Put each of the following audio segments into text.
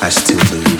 I still believe.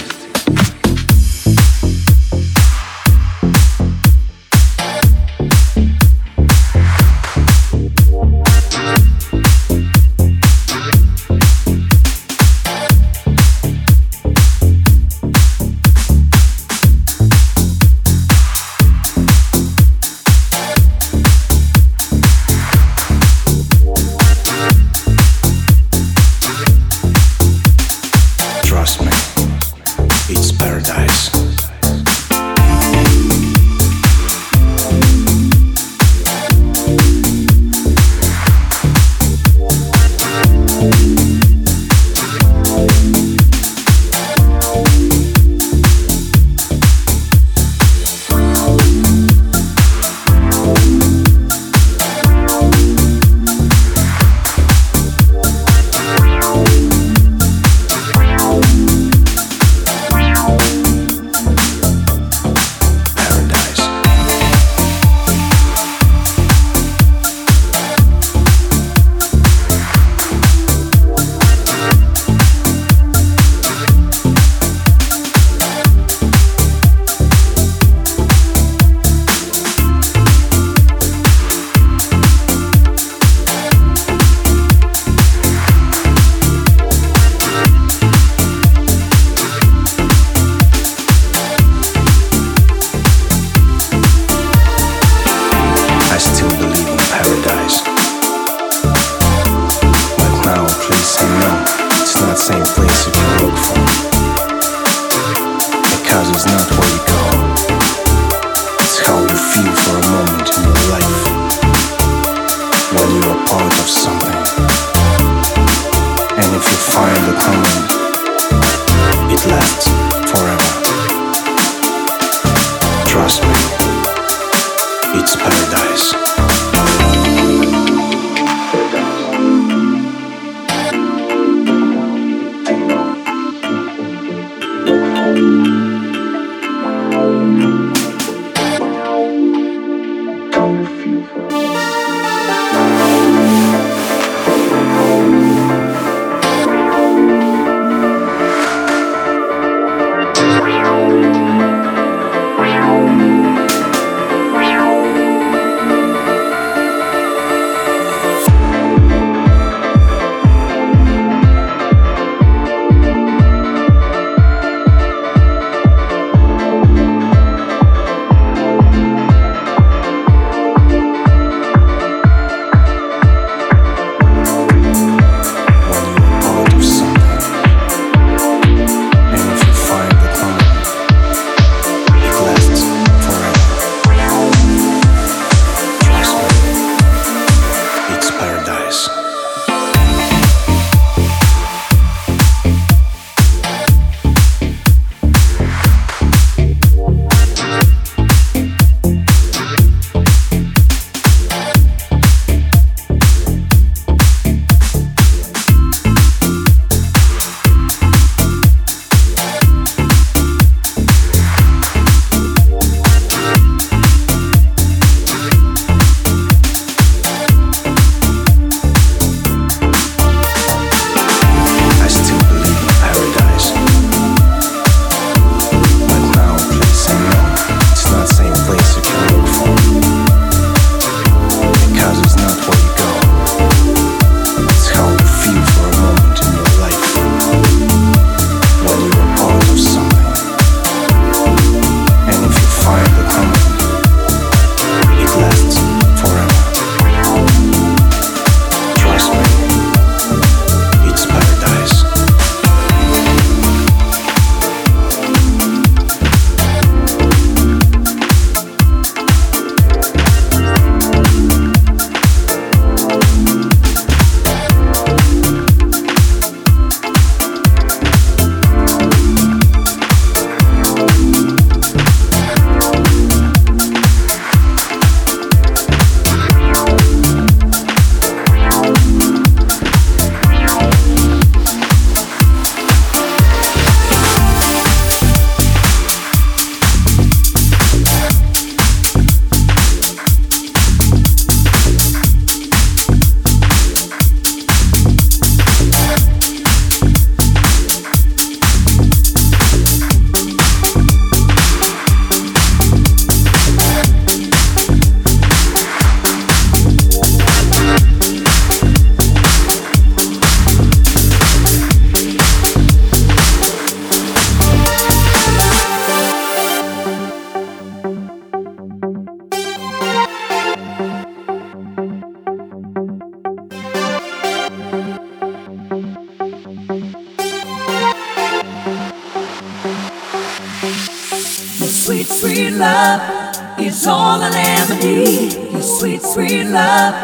Is all I'll ever need. Your sweet, sweet love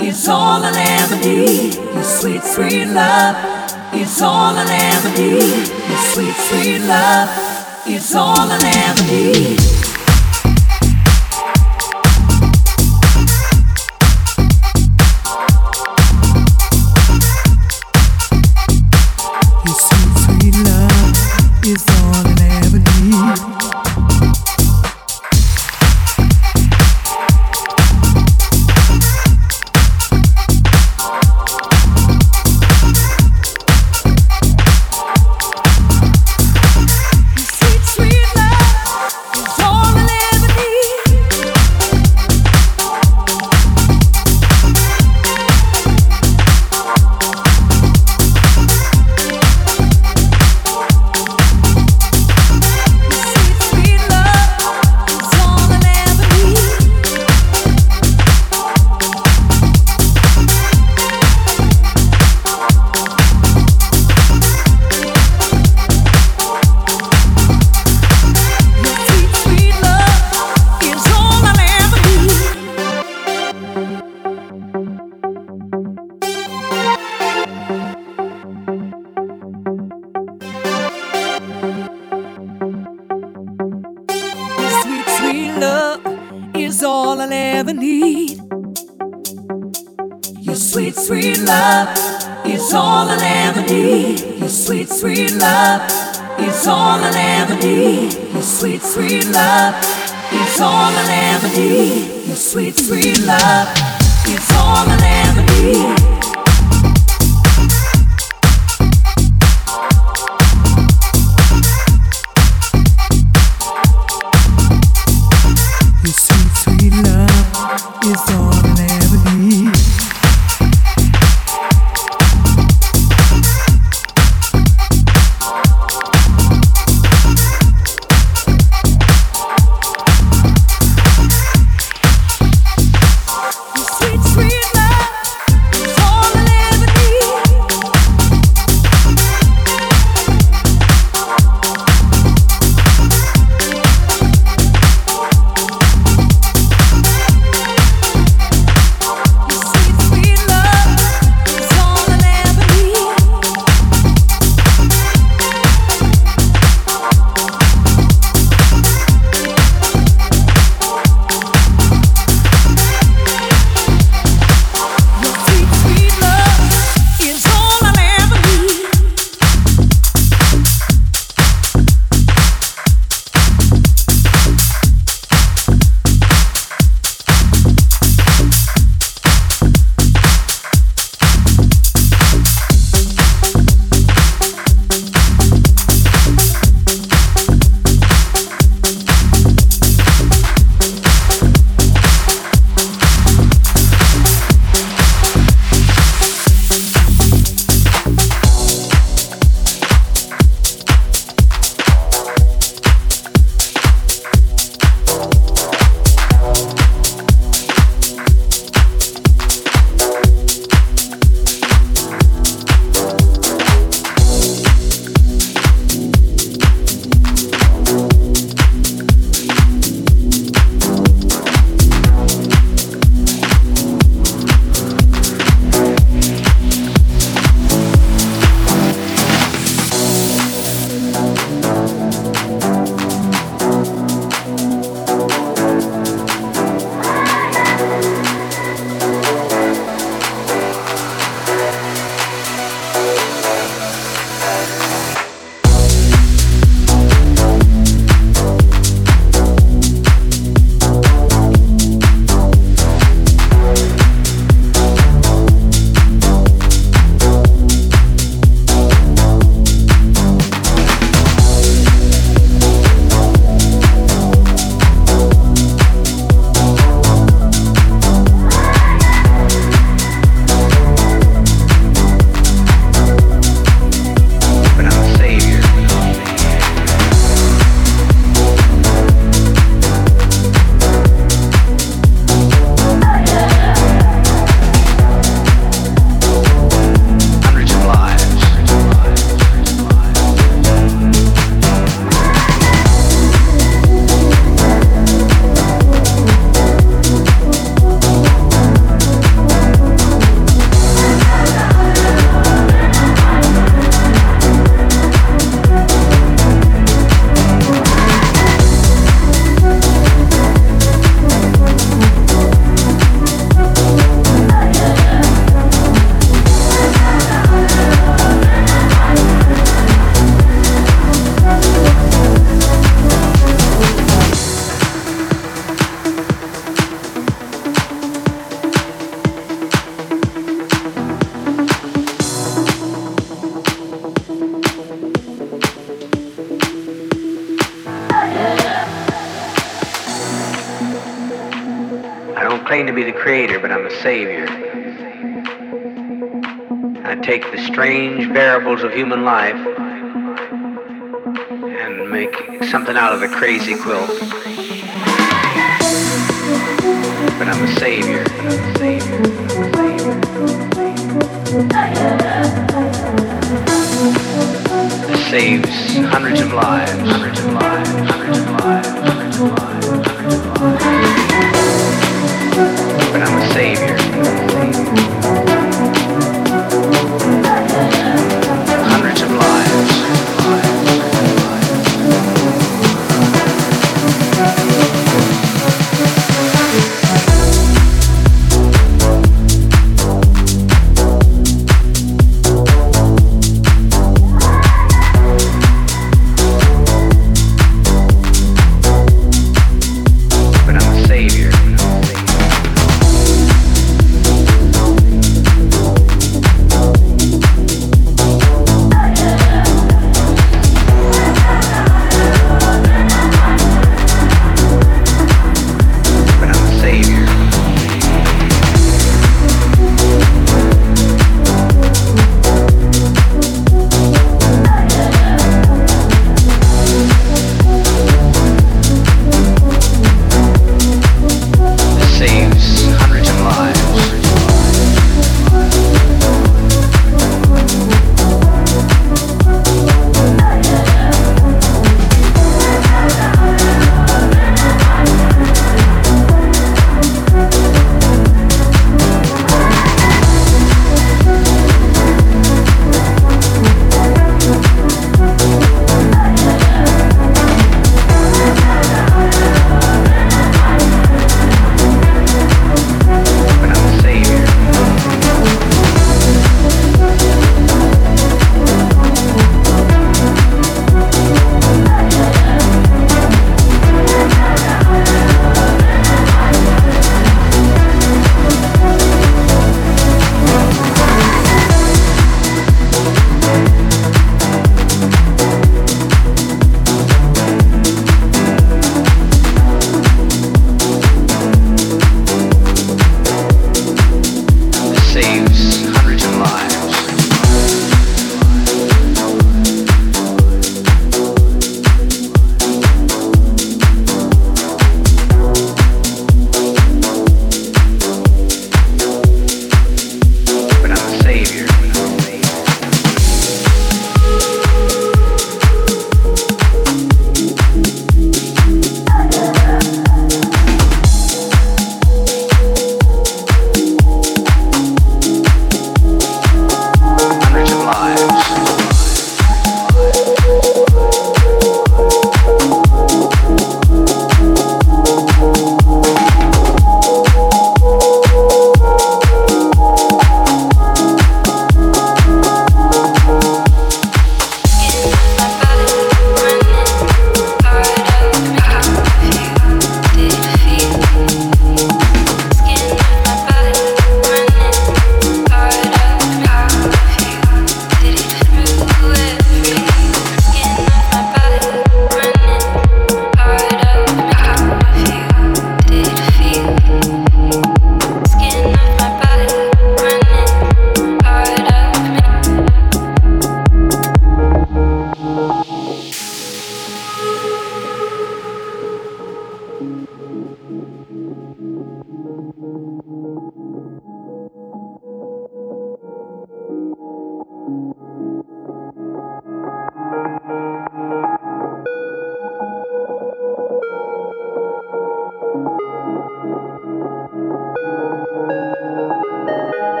It's all I'll ever need. Your sweet, sweet love It's all I'll ever need. Your sweet, sweet love It's all I'll ever need. Savior. I take the strange variables of human life and make something out of the crazy quilt. But I'm a savior. savior. That saves hundreds of lives, hundreds of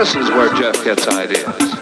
This is where Jeff gets ideas.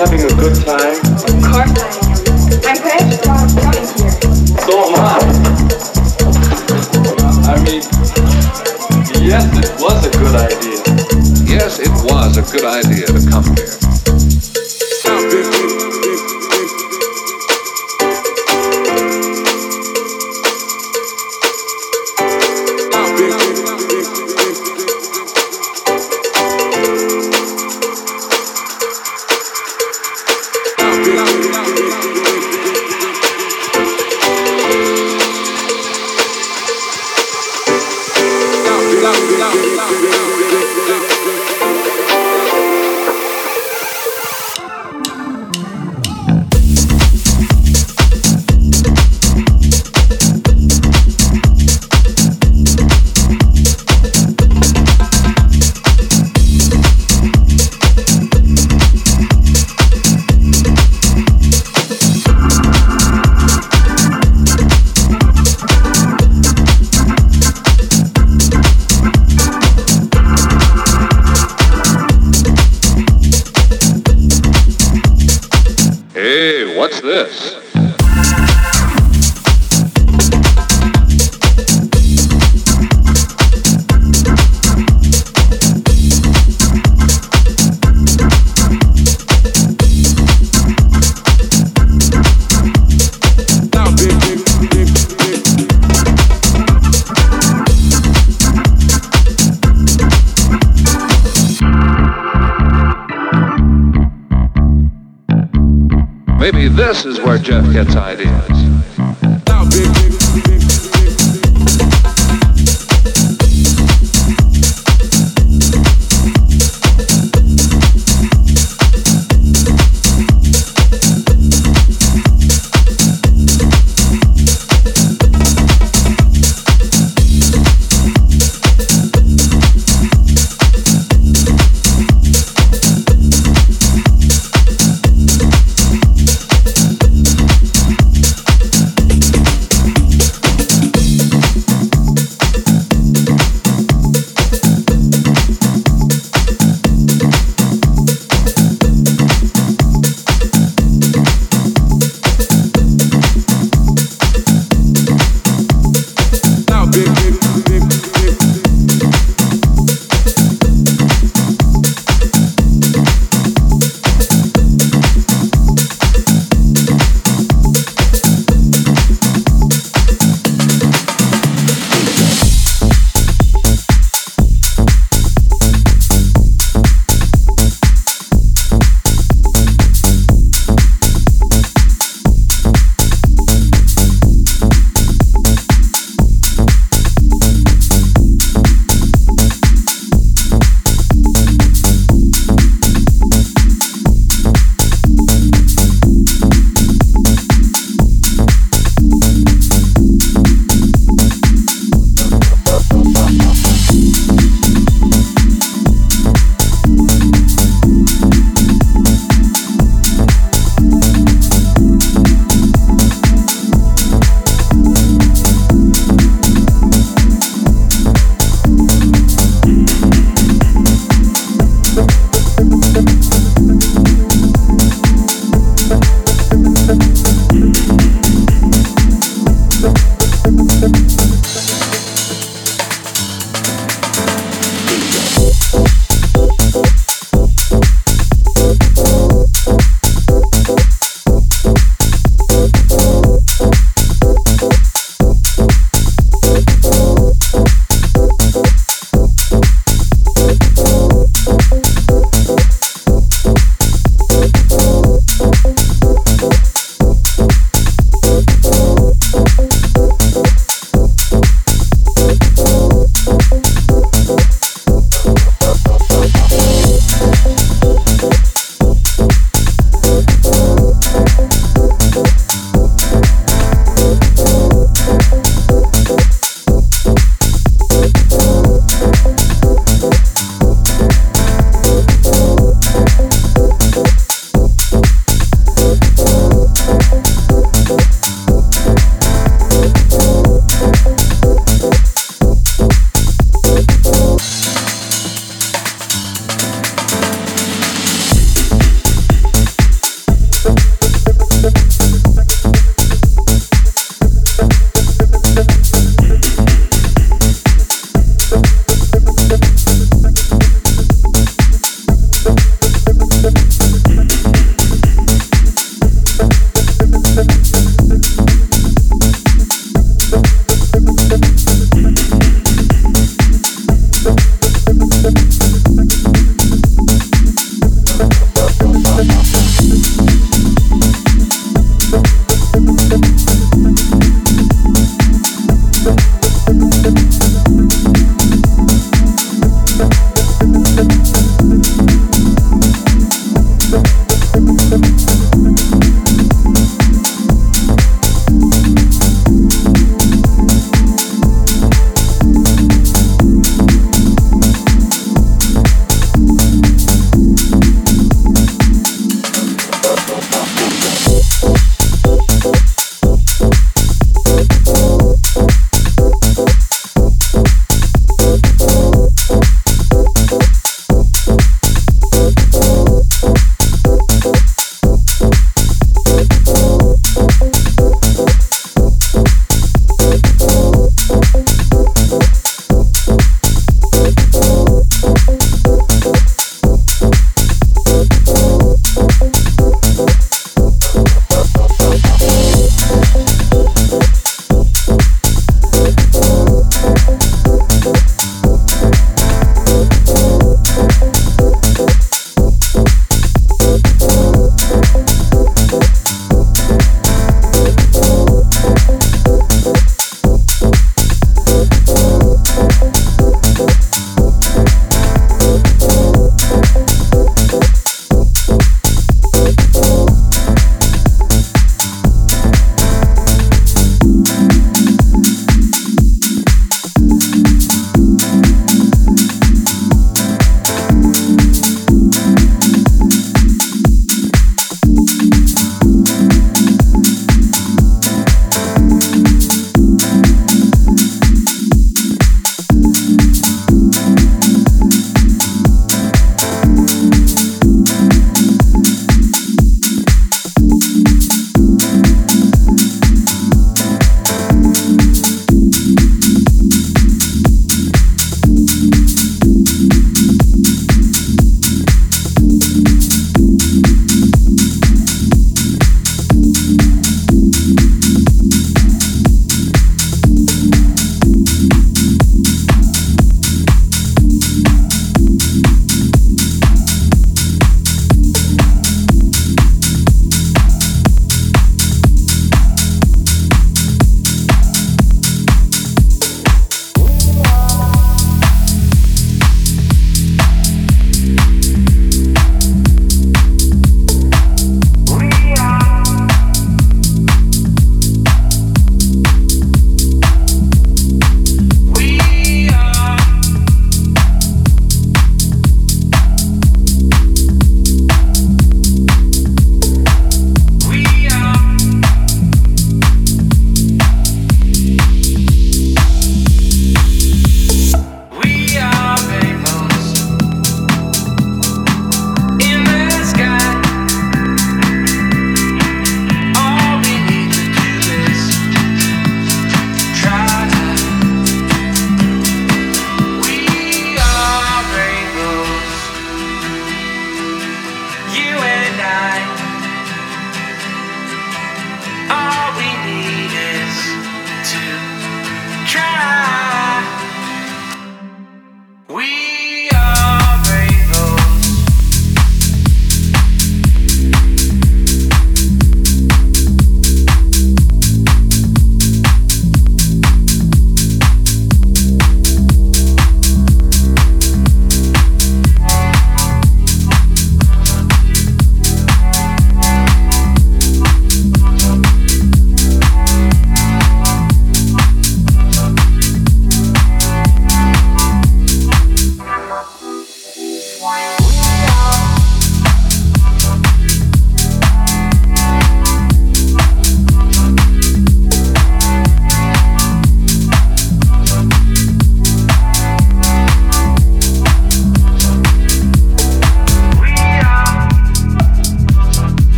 having a good time? Of course I am. I'm glad you coming here. So am I. I mean, yes, it was a good idea. Yes, it was a good idea to come here.